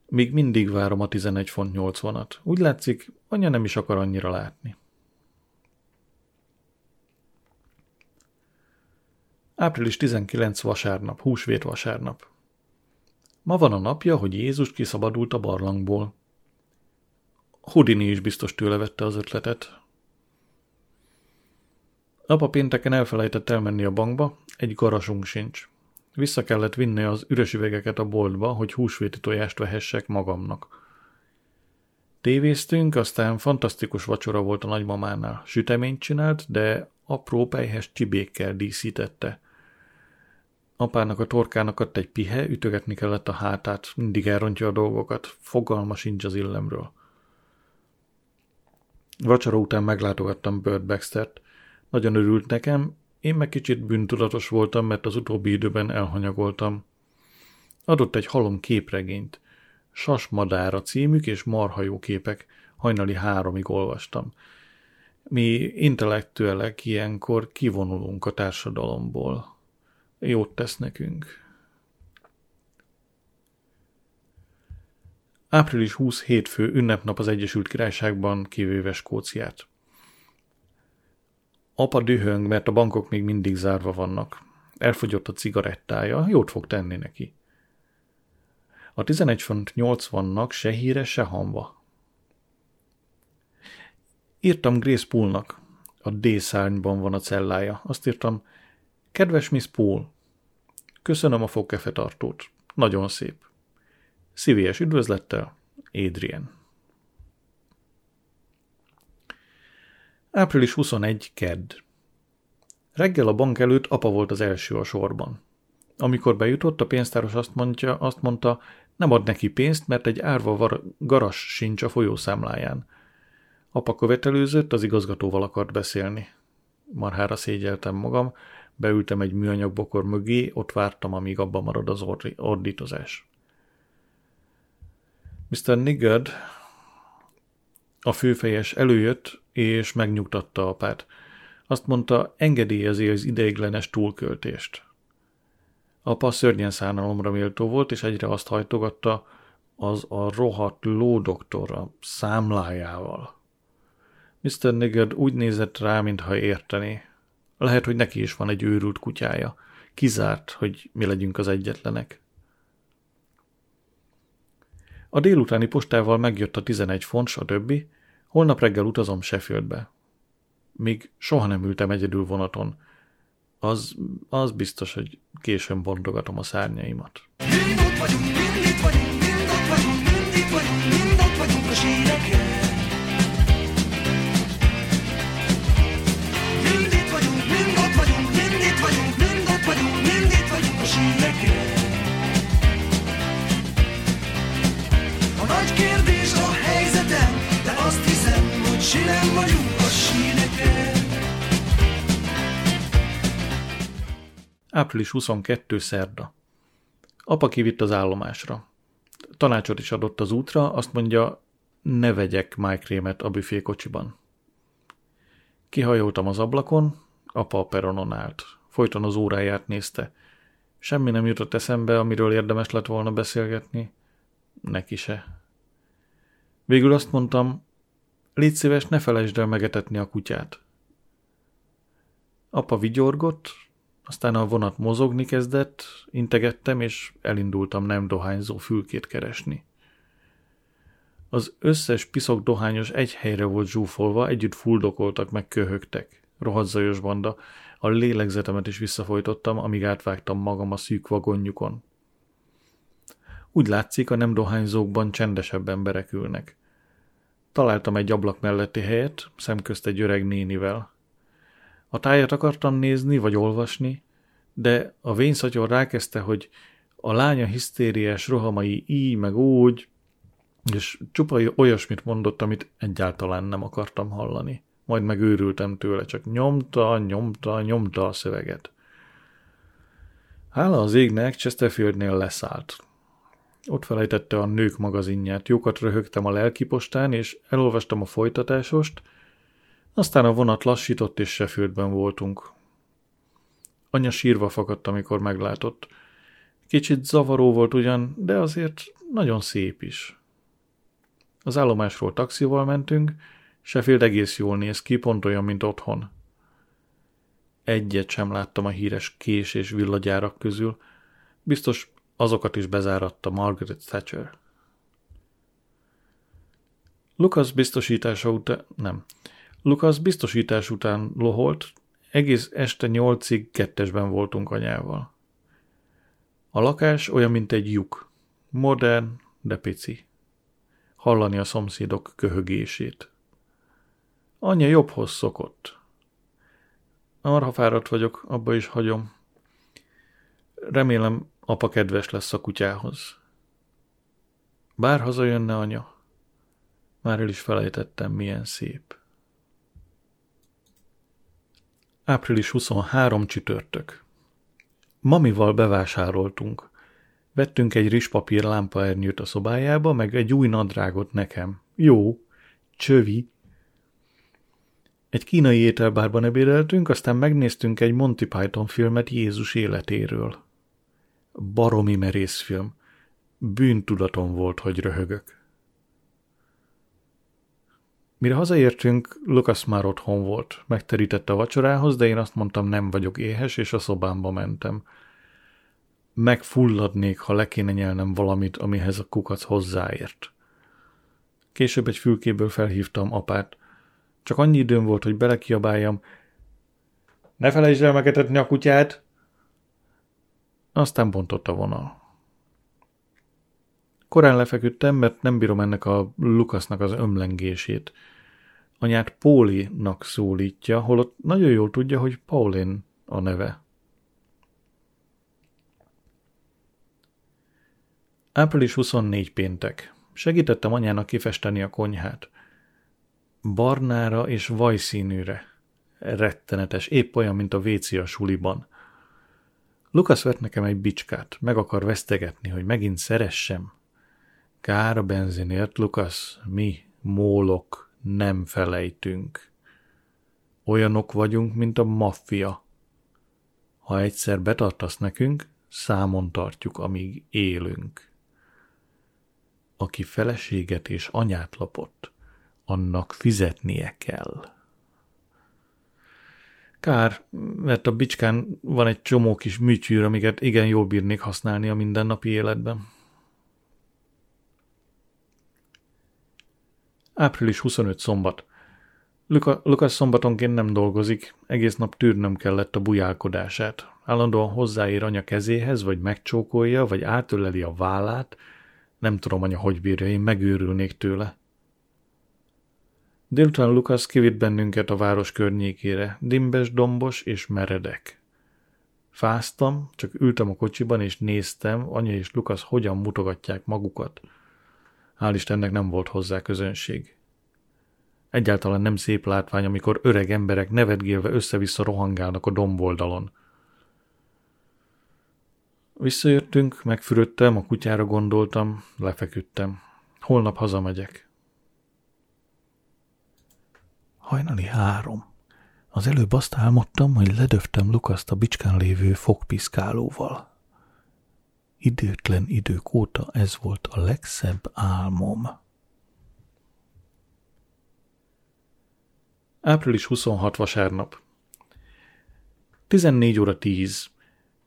Még mindig várom a 11 font 80-at. Úgy látszik, anya nem is akar annyira látni. Április 19 vasárnap, húsvét vasárnap. Ma van a napja, hogy Jézus kiszabadult a barlangból. Houdini is biztos tőle vette az ötletet. Apa pénteken elfelejtett elmenni a bankba, egy garasunk sincs. Vissza kellett vinni az üres üvegeket a boltba, hogy húsvéti tojást vehessek magamnak. Tévéztünk, aztán fantasztikus vacsora volt a nagymamánál. Süteményt csinált, de apró pejhes csibékkel díszítette. Apának a torkának adt egy pihe, ütögetni kellett a hátát, mindig elrontja a dolgokat, fogalma sincs az illemről. Vacsora után meglátogattam Bird Baxtert. Nagyon örült nekem, én meg kicsit bűntudatos voltam, mert az utóbbi időben elhanyagoltam. Adott egy halom képregényt. Sas Madára címük és marha jó képek. Hajnali háromig olvastam. Mi intellektuelek ilyenkor kivonulunk a társadalomból. Jót tesz nekünk. Április 20 hétfő ünnepnap az Egyesült Királyságban, kivéve Skóciát. Apa dühöng, mert a bankok még mindig zárva vannak. Elfogyott a cigarettája, jót fog tenni neki. A 11 font 80-nak se híre, se hamba. Írtam Grace Poolnak. A D szárnyban van a cellája. Azt írtam, kedves Miss Pool, köszönöm a fogkefetartót. Nagyon szép. Szívélyes üdvözlettel, Adrian. Április 21. Kedd. Reggel a bank előtt apa volt az első a sorban. Amikor bejutott, a pénztáros azt, mondja, azt mondta, nem ad neki pénzt, mert egy árva var- garas sincs a folyószámláján. Apa követelőzött, az igazgatóval akart beszélni. Marhára szégyeltem magam, beültem egy műanyag bokor mögé, ott vártam, amíg abba marad az ordítozás. Mr. Niggard, a főfejes előjött, és megnyugtatta apát. Azt mondta, engedélyezi az ideiglenes túlköltést. Apa szörnyen szánalomra méltó volt, és egyre azt hajtogatta, az a rohadt lódoktora számlájával. Mr. Niggard úgy nézett rá, mintha értené. Lehet, hogy neki is van egy őrült kutyája. Kizárt, hogy mi legyünk az egyetlenek. A délutáni postával megjött a 11 font, a többi, holnap reggel utazom Sheffieldbe. Még soha nem ültem egyedül vonaton. Az, az biztos, hogy későn bontogatom a szárnyaimat. Mind ott vagyunk, mind itt vagyunk, Április 22. szerda. Apa kivitt az állomásra. Tanácsot is adott az útra, azt mondja, ne vegyek májkrémet a büfékocsiban. Kihajoltam az ablakon, apa a peronon állt. Folyton az óráját nézte. Semmi nem jutott eszembe, amiről érdemes lett volna beszélgetni. Neki se. Végül azt mondtam, légy szíves, ne felejtsd el megetetni a kutyát. Apa vigyorgott, Aztán a vonat mozogni kezdett, integettem, és elindultam nem dohányzó fülkét keresni. Az összes piszok dohányos egy helyre volt zsúfolva, együtt fuldokoltak, meg köhögtek. Rohadt banda. A lélegzetemet is visszafolytottam, amíg átvágtam magam a szűk vagonjukon. Úgy látszik, a nem dohányzókban csendesebb emberek ülnek. Találtam egy ablak melletti helyet, szemközt egy öreg nénivel. A tájat akartam nézni, vagy olvasni, de a vényszatyor rákezdte, hogy a lánya hisztériás rohamai így meg úgy, és csupa olyasmit mondott, amit egyáltalán nem akartam hallani. Majd megőrültem tőle, csak nyomta, nyomta, nyomta a szöveget. Hála az égnek Chesterfieldnél leszállt. Ott felejtette a nők magazinját, jókat röhögtem a lelkipostán, és elolvastam a folytatásost, aztán a vonat lassított, és Sheffieldben voltunk. Anya sírva fakadt, amikor meglátott. Kicsit zavaró volt ugyan, de azért nagyon szép is. Az állomásról taxival mentünk, Sheffield egész jól néz ki, pont olyan, mint otthon. Egyet sem láttam a híres kés és villagyárak közül. Biztos azokat is bezáratta Margaret Thatcher. Lucas biztosítása után, nem. Lucas biztosítás után loholt, egész este nyolcig kettesben voltunk anyával. A lakás olyan, mint egy lyuk. Modern, de pici. Hallani a szomszédok köhögését. Anyja jobbhoz szokott. Marha fáradt vagyok, abba is hagyom. Remélem, apa kedves lesz a kutyához. Bár hazajönne anya, már el is felejtettem, milyen szép. Április 23 csütörtök. Mamival bevásároltunk. Vettünk egy rizspapír lámpaernyőt a szobájába, meg egy új nadrágot nekem. Jó, csövi. Egy kínai ételbárban ebédeltünk, aztán megnéztünk egy Monty Python filmet Jézus életéről. Baromi merész film. Bűntudatom volt, hogy röhögök. Mire hazaértünk, Lukasz már otthon volt. Megterítette a vacsorához, de én azt mondtam, nem vagyok éhes, és a szobámba mentem. Megfulladnék, ha le kéne nyelnem valamit, amihez a kukac hozzáért. Később egy fülkéből felhívtam apát. Csak annyi időm volt, hogy belekiabáljam. Ne felejtsd el megetetni a kutyát! Aztán bontott a vonal. Korán lefeküdtem, mert nem bírom ennek a Lukasznak az ömlengését. Anyát Pólinak szólítja, holott nagyon jól tudja, hogy Paulin a neve. Április 24 péntek. Segítettem anyának kifesteni a konyhát. Barnára és vajszínűre. Rettenetes, épp olyan, mint a véci a suliban. Lukasz vett nekem egy bicskát, meg akar vesztegetni, hogy megint szeressem. Kár a benzinért, Lukasz, mi, mólok, nem felejtünk. Olyanok vagyunk, mint a maffia. Ha egyszer betartasz nekünk, számon tartjuk, amíg élünk. Aki feleséget és anyát lapott, annak fizetnie kell. Kár, mert a bicskán van egy csomó kis műtyűr, amiket igen jól bírnék használni a mindennapi életben. Április 25 szombat. Luka, Lukas szombatonként nem dolgozik, egész nap tűrnöm kellett a bujálkodását. Állandóan hozzáér anya kezéhez, vagy megcsókolja, vagy átöleli a vállát. Nem tudom, anya, hogy bírja, én megőrülnék tőle. Délután Lukasz kivitt bennünket a város környékére, dimbes, dombos és meredek. Fáztam, csak ültem a kocsiban és néztem, anya és Lukasz hogyan mutogatják magukat. Hál' Istennek nem volt hozzá közönség. Egyáltalán nem szép látvány, amikor öreg emberek nevetgélve össze-vissza rohangálnak a domboldalon. Visszajöttünk, megfürödtem, a kutyára gondoltam, lefeküdtem. Holnap hazamegyek. Hajnali három. Az előbb azt álmodtam, hogy ledöftem Lukaszt a bicskán lévő fogpiszkálóval. Időtlen idők óta ez volt a legszebb álmom. Április 26 vasárnap. 14 óra 10.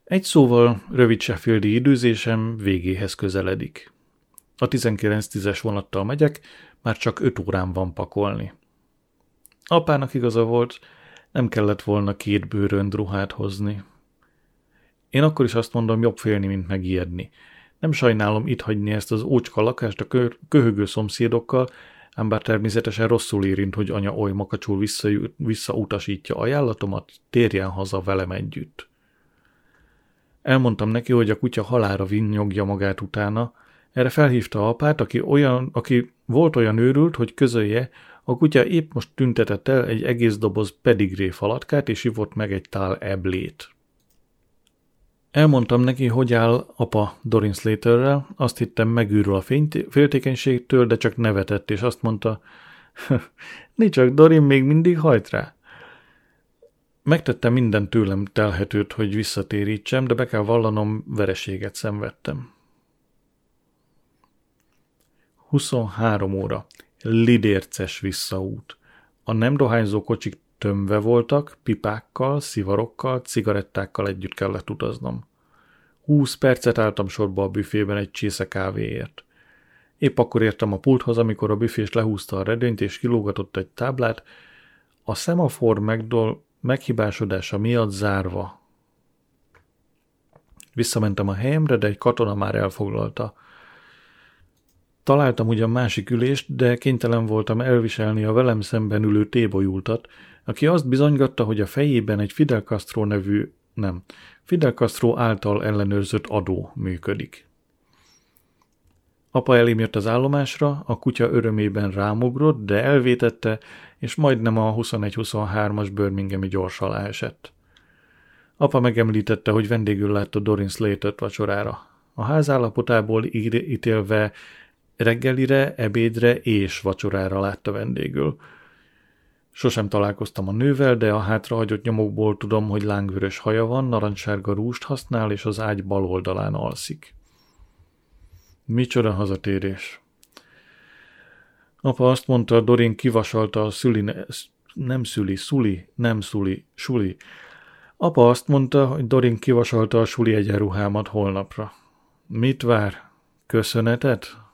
Egy szóval rövid Sheffieldi időzésem végéhez közeledik. A 19-10-es vonattal megyek, már csak 5 órán van pakolni. Apának igaza volt, nem kellett volna két bőrönd ruhát hozni. Én akkor is azt mondom, jobb félni, mint megijedni. Nem sajnálom itt hagyni ezt az ócska lakást a köhögő szomszédokkal, ám bár természetesen rosszul érint, hogy anya oly makacsul vissza, visszautasítja ajánlatomat, térjen haza velem együtt. Elmondtam neki, hogy a kutya halára vinnyogja magát utána, erre felhívta apát, aki, olyan, aki volt olyan őrült, hogy közölje, a kutya épp most tüntetett el egy egész doboz pedigré falatkát, és ivott meg egy tál eblét. Elmondtam neki, hogy áll apa Dorin Slaterrel, azt hittem megűrül a féltékenységtől, de csak nevetett, és azt mondta, csak Dorin még mindig hajt rá. Megtettem minden tőlem telhetőt, hogy visszatérítsem, de be kell vallanom, vereséget szenvedtem. 23 óra. Lidérces visszaút. A nem dohányzó kocsik tömve voltak, pipákkal, szivarokkal, cigarettákkal együtt kellett utaznom. Húsz percet álltam sorba a büfében egy csésze kávéért. Épp akkor értem a pulthoz, amikor a büfés lehúzta a redőnyt és kilógatott egy táblát, a szemafor megdol meghibásodása miatt zárva. Visszamentem a helyemre, de egy katona már elfoglalta. Találtam ugyan másik ülést, de kénytelen voltam elviselni a velem szemben ülő tébolyultat, aki azt bizonygatta, hogy a fejében egy Fidel Castro nevű, nem, Fidel Castro által ellenőrzött adó működik. Apa elém jött az állomásra, a kutya örömében rámugrott, de elvétette, és majdnem a 21-23-as Birminghami gyors alá esett. Apa megemlítette, hogy vendégül látta Dorin Slater-t vacsorára. A ház állapotából ítélve reggelire, ebédre és vacsorára látta vendégül. Sosem találkoztam a nővel, de a hátrahagyott nyomokból tudom, hogy lángvörös haja van, narancssárga rúst használ, és az ágy bal oldalán alszik. Micsoda hazatérés. Apa azt mondta, Dorin kivasalta a szüli, ne, nem szüli, szuli, nem szuli, suli. Apa azt mondta, hogy Dorin kivasalta a suli egyenruhámat holnapra. Mit vár? Köszönetet?